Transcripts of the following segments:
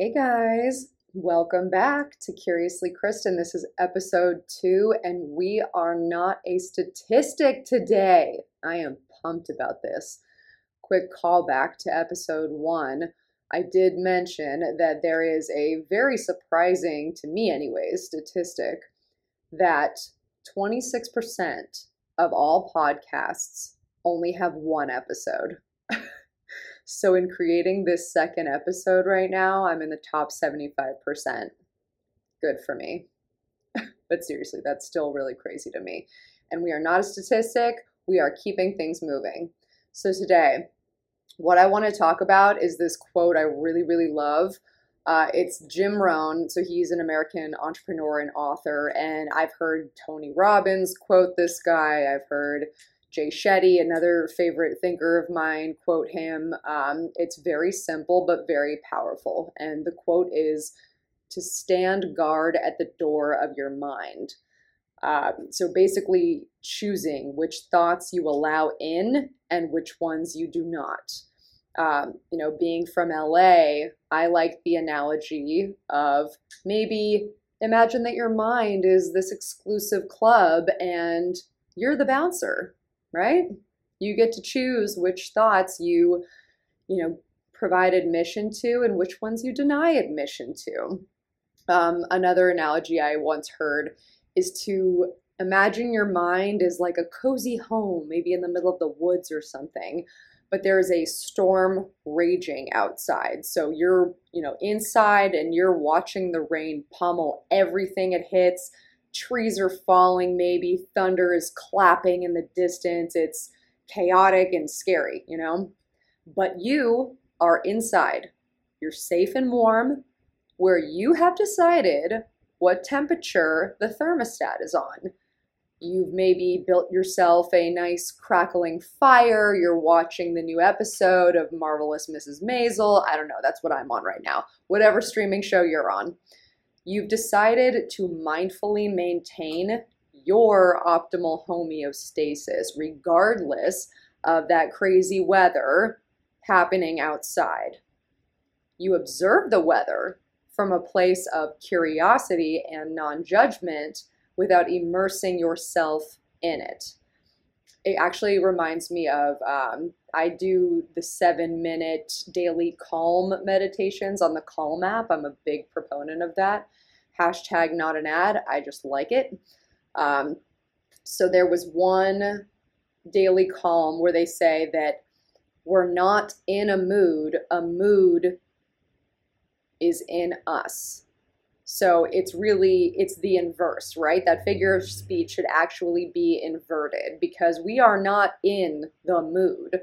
Hey guys, welcome back to Curiously Kristen. This is episode two, and we are not a statistic today. I am pumped about this. Quick callback to episode one. I did mention that there is a very surprising, to me anyways, statistic that 26% of all podcasts only have one episode. So, in creating this second episode right now, I'm in the top 75%. Good for me. but seriously, that's still really crazy to me. And we are not a statistic, we are keeping things moving. So, today, what I want to talk about is this quote I really, really love. Uh, it's Jim Rohn. So he's an American entrepreneur and author. And I've heard Tony Robbins quote this guy. I've heard Jay Shetty, another favorite thinker of mine, quote him. Um, it's very simple but very powerful. And the quote is to stand guard at the door of your mind. Um, so basically, choosing which thoughts you allow in and which ones you do not. Um, you know, being from LA, I like the analogy of maybe imagine that your mind is this exclusive club and you're the bouncer right? You get to choose which thoughts you, you know, provide admission to and which ones you deny admission to. Um, another analogy I once heard is to imagine your mind is like a cozy home, maybe in the middle of the woods or something, but there's a storm raging outside. So you're, you know, inside and you're watching the rain pummel everything it hits trees are falling, maybe thunder is clapping in the distance. It's chaotic and scary, you know? But you are inside. You're safe and warm, where you have decided what temperature the thermostat is on. You've maybe built yourself a nice crackling fire. You're watching the new episode of Marvelous Mrs. Maisel. I don't know, that's what I'm on right now. Whatever streaming show you're on. You've decided to mindfully maintain your optimal homeostasis, regardless of that crazy weather happening outside. You observe the weather from a place of curiosity and non judgment without immersing yourself in it. It actually reminds me of um, I do the seven minute daily calm meditations on the Calm app. I'm a big proponent of that. Hashtag not an ad. I just like it. Um, so there was one daily calm where they say that we're not in a mood, a mood is in us. So it's really it's the inverse, right? That figure of speech should actually be inverted because we are not in the mood.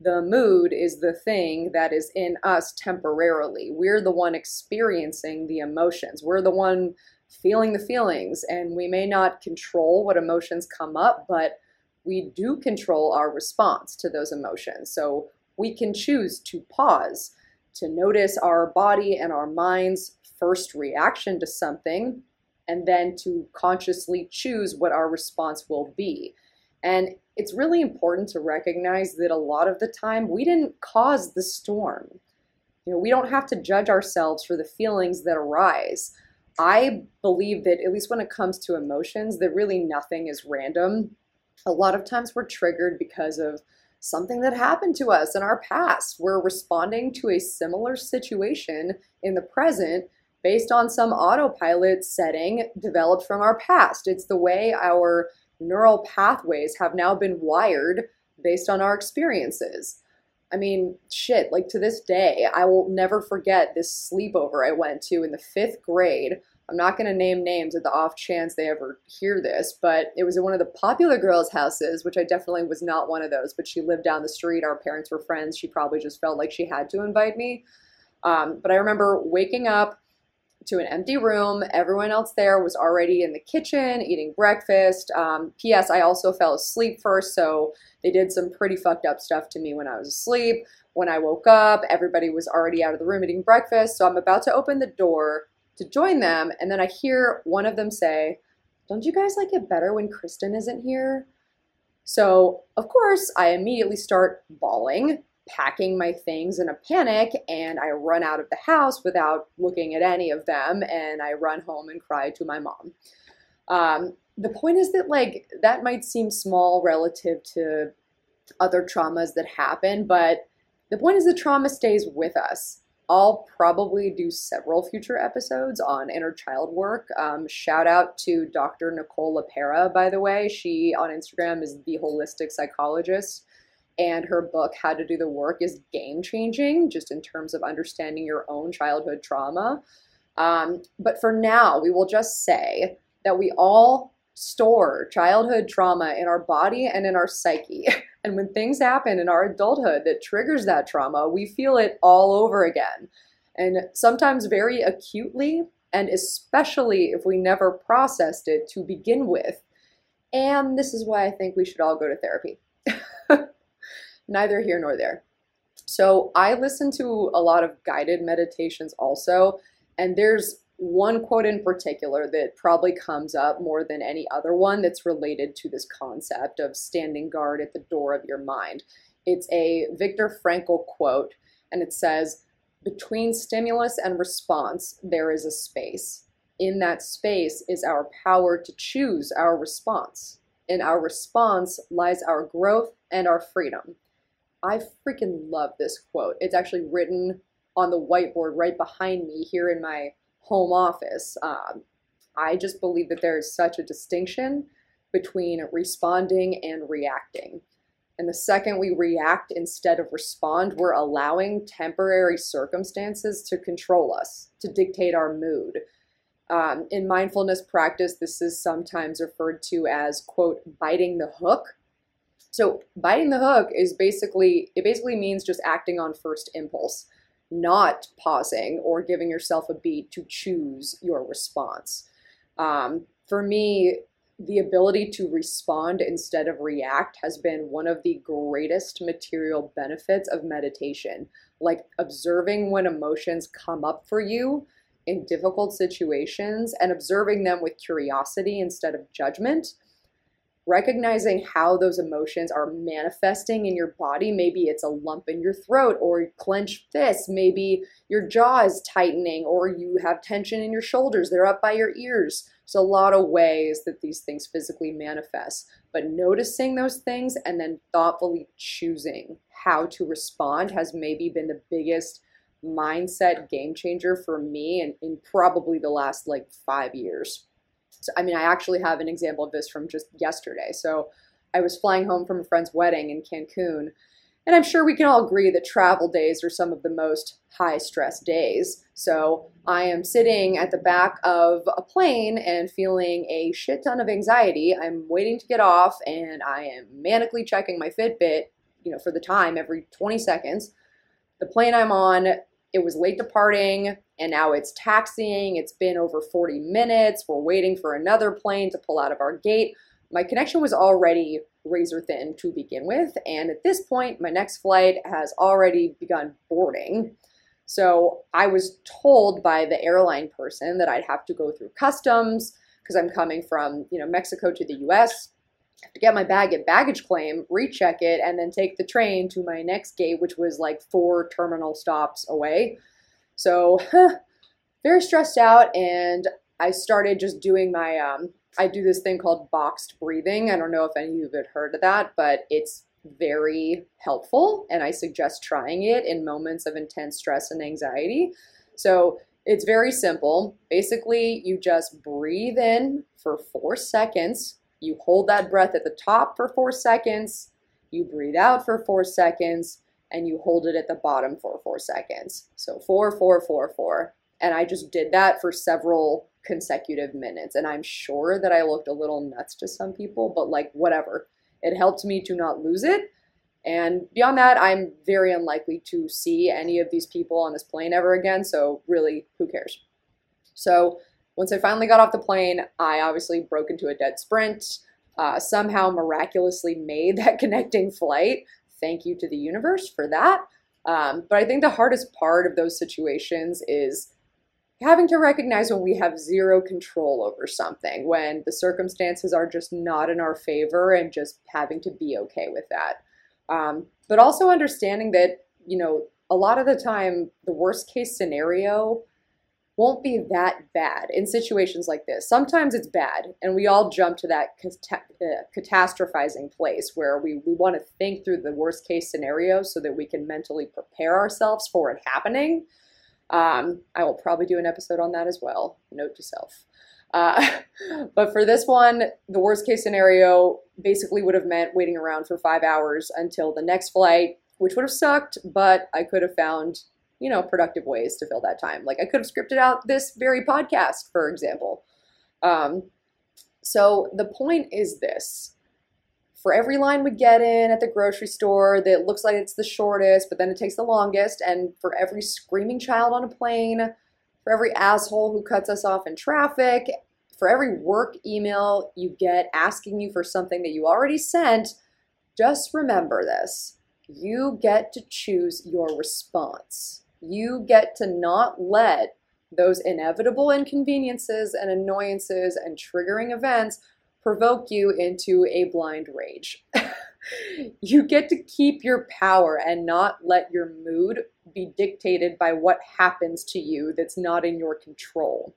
The mood is the thing that is in us temporarily. We're the one experiencing the emotions. We're the one feeling the feelings and we may not control what emotions come up, but we do control our response to those emotions. So we can choose to pause, to notice our body and our mind's first reaction to something and then to consciously choose what our response will be. And it's really important to recognize that a lot of the time we didn't cause the storm. You know, we don't have to judge ourselves for the feelings that arise. I believe that at least when it comes to emotions, that really nothing is random. A lot of times we're triggered because of something that happened to us in our past. We're responding to a similar situation in the present based on some autopilot setting developed from our past. It's the way our neural pathways have now been wired based on our experiences. I mean, shit, like to this day, I will never forget this sleepover I went to in the fifth grade. I'm not going to name names at the off chance they ever hear this, but it was in one of the popular girls' houses, which I definitely was not one of those, but she lived down the street. Our parents were friends. She probably just felt like she had to invite me. Um, but I remember waking up to an empty room. Everyone else there was already in the kitchen eating breakfast. Um, P.S. I also fell asleep first, so they did some pretty fucked up stuff to me when I was asleep. When I woke up, everybody was already out of the room eating breakfast, so I'm about to open the door to join them, and then I hear one of them say, Don't you guys like it better when Kristen isn't here? So, of course, I immediately start bawling packing my things in a panic and I run out of the house without looking at any of them and I run home and cry to my mom. Um, the point is that, like, that might seem small relative to other traumas that happen, but the point is the trauma stays with us. I'll probably do several future episodes on inner child work. Um, shout out to Dr. Nicole LePera, by the way. She on Instagram is the holistic psychologist, and her book, How to Do the Work, is game changing just in terms of understanding your own childhood trauma. Um, but for now, we will just say that we all store childhood trauma in our body and in our psyche. And when things happen in our adulthood that triggers that trauma, we feel it all over again. And sometimes very acutely, and especially if we never processed it to begin with. And this is why I think we should all go to therapy. Neither here nor there. So I listen to a lot of guided meditations also, and there's one quote in particular that probably comes up more than any other one that's related to this concept of standing guard at the door of your mind. It's a Viktor Frankl quote, and it says, Between stimulus and response, there is a space. In that space is our power to choose our response. In our response lies our growth and our freedom. I freaking love this quote. It's actually written on the whiteboard right behind me here in my home office. Um, I just believe that there is such a distinction between responding and reacting. And the second we react instead of respond, we're allowing temporary circumstances to control us, to dictate our mood. Um, in mindfulness practice, this is sometimes referred to as, quote, biting the hook. So, biting the hook is basically, it basically means just acting on first impulse not pausing or giving yourself a beat to choose your response. Um, for me, the ability to respond instead of react has been one of the greatest material benefits of meditation. Like observing when emotions come up for you in difficult situations and observing them with curiosity instead of judgment recognizing how those emotions are manifesting in your body. Maybe it's a lump in your throat or clenched fists. Maybe your jaw is tightening or you have tension in your shoulders. They're up by your ears. There's a lot of ways that these things physically manifest. But noticing those things and then thoughtfully choosing how to respond has maybe been the biggest mindset game changer for me in, in probably the last like five years. So, I mean, I actually have an example of this from just yesterday. So I was flying home from a friend's wedding in Cancun, and I'm sure we can all agree that travel days are some of the most high stress days. So I am sitting at the back of a plane and feeling a shit ton of anxiety. I'm waiting to get off and I am manically checking my Fitbit, you know, for the time every 20 seconds. The plane I'm on, it was late departing and now it's taxiing. It's been over 40 minutes. We're waiting for another plane to pull out of our gate. My connection was already razor thin to begin with, and at this point, my next flight has already begun boarding. So I was told by the airline person that I'd have to go through customs because I'm coming from, you know, Mexico to the US. I have to get my bag at baggage claim, recheck it, and then take the train to my next gate, which was like four terminal stops away. So, very stressed out, and I started just doing my. Um, I do this thing called boxed breathing. I don't know if any of you have heard of that, but it's very helpful, and I suggest trying it in moments of intense stress and anxiety. So, it's very simple. Basically, you just breathe in for four seconds. You hold that breath at the top for four seconds. You breathe out for four seconds and you hold it at the bottom for four seconds. So four, four, four, four. And I just did that for several consecutive minutes. And I'm sure that I looked a little nuts to some people, but like, whatever. It helped me to not lose it. And beyond that, I'm very unlikely to see any of these people on this plane ever again. So, really, who cares? So, once I finally got off the plane, I obviously broke into a dead sprint. Uh, somehow miraculously made that connecting flight thank you to the universe for that. Um, but I think the hardest part of those situations is having to recognize when we have zero control over something, when the circumstances are just not in our favor, and just having to be okay with that. Um, but also understanding that you know, a lot of the time, the worst case scenario won't be that bad in situations like this. Sometimes it's bad, and we all jump to that uh, catastrophizing place where we, we want to think through the worst case scenario so that we can mentally prepare ourselves for it happening. Um, I will probably do an episode on that as well. Note to self. Uh, but for this one, the worst case scenario basically would have meant waiting around for five hours until the next flight, which would have sucked, but I could have found you know, productive ways to fill that time. Like I could have scripted out this very podcast, for example. Um, so the point is this for every line we get in at the grocery store that looks like it's the shortest, but then it takes the longest, and for every screaming child on a plane, for every asshole who cuts us off in traffic, for every work email you get asking you for something that you already sent, just remember this. You get to choose your response you get to not let those inevitable inconveniences and annoyances and triggering events provoke you into a blind rage. you get to keep your power and not let your mood be dictated by what happens to you that's not in your control.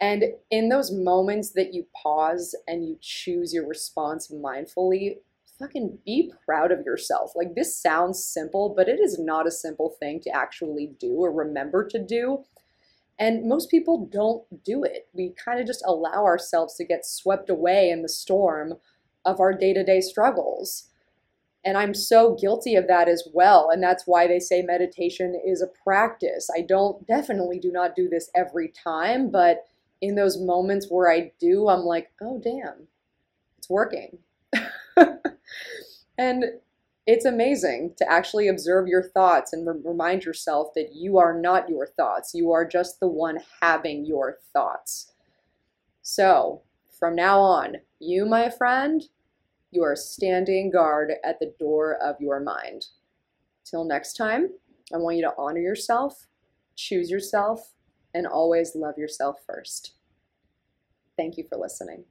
And in those moments that you pause and you choose your response mindfully, fucking be proud of yourself. Like this sounds simple, but it is not a simple thing to actually do or remember to do. And most people don't do it. We kind of just allow ourselves to get swept away in the storm of our day to day struggles. And I'm so guilty of that as well. And that's why they say meditation is a practice. I don't, definitely do not do this every time, but in those moments where I do, I'm like, oh, damn, it's working. and it's amazing to actually observe your thoughts and re- remind yourself that you are not your thoughts. You are just the one having your thoughts. So, from now on, you, my friend, you are standing guard at the door of your mind. Till next time, I want you to honor yourself, choose yourself, and always love yourself first. Thank you for listening.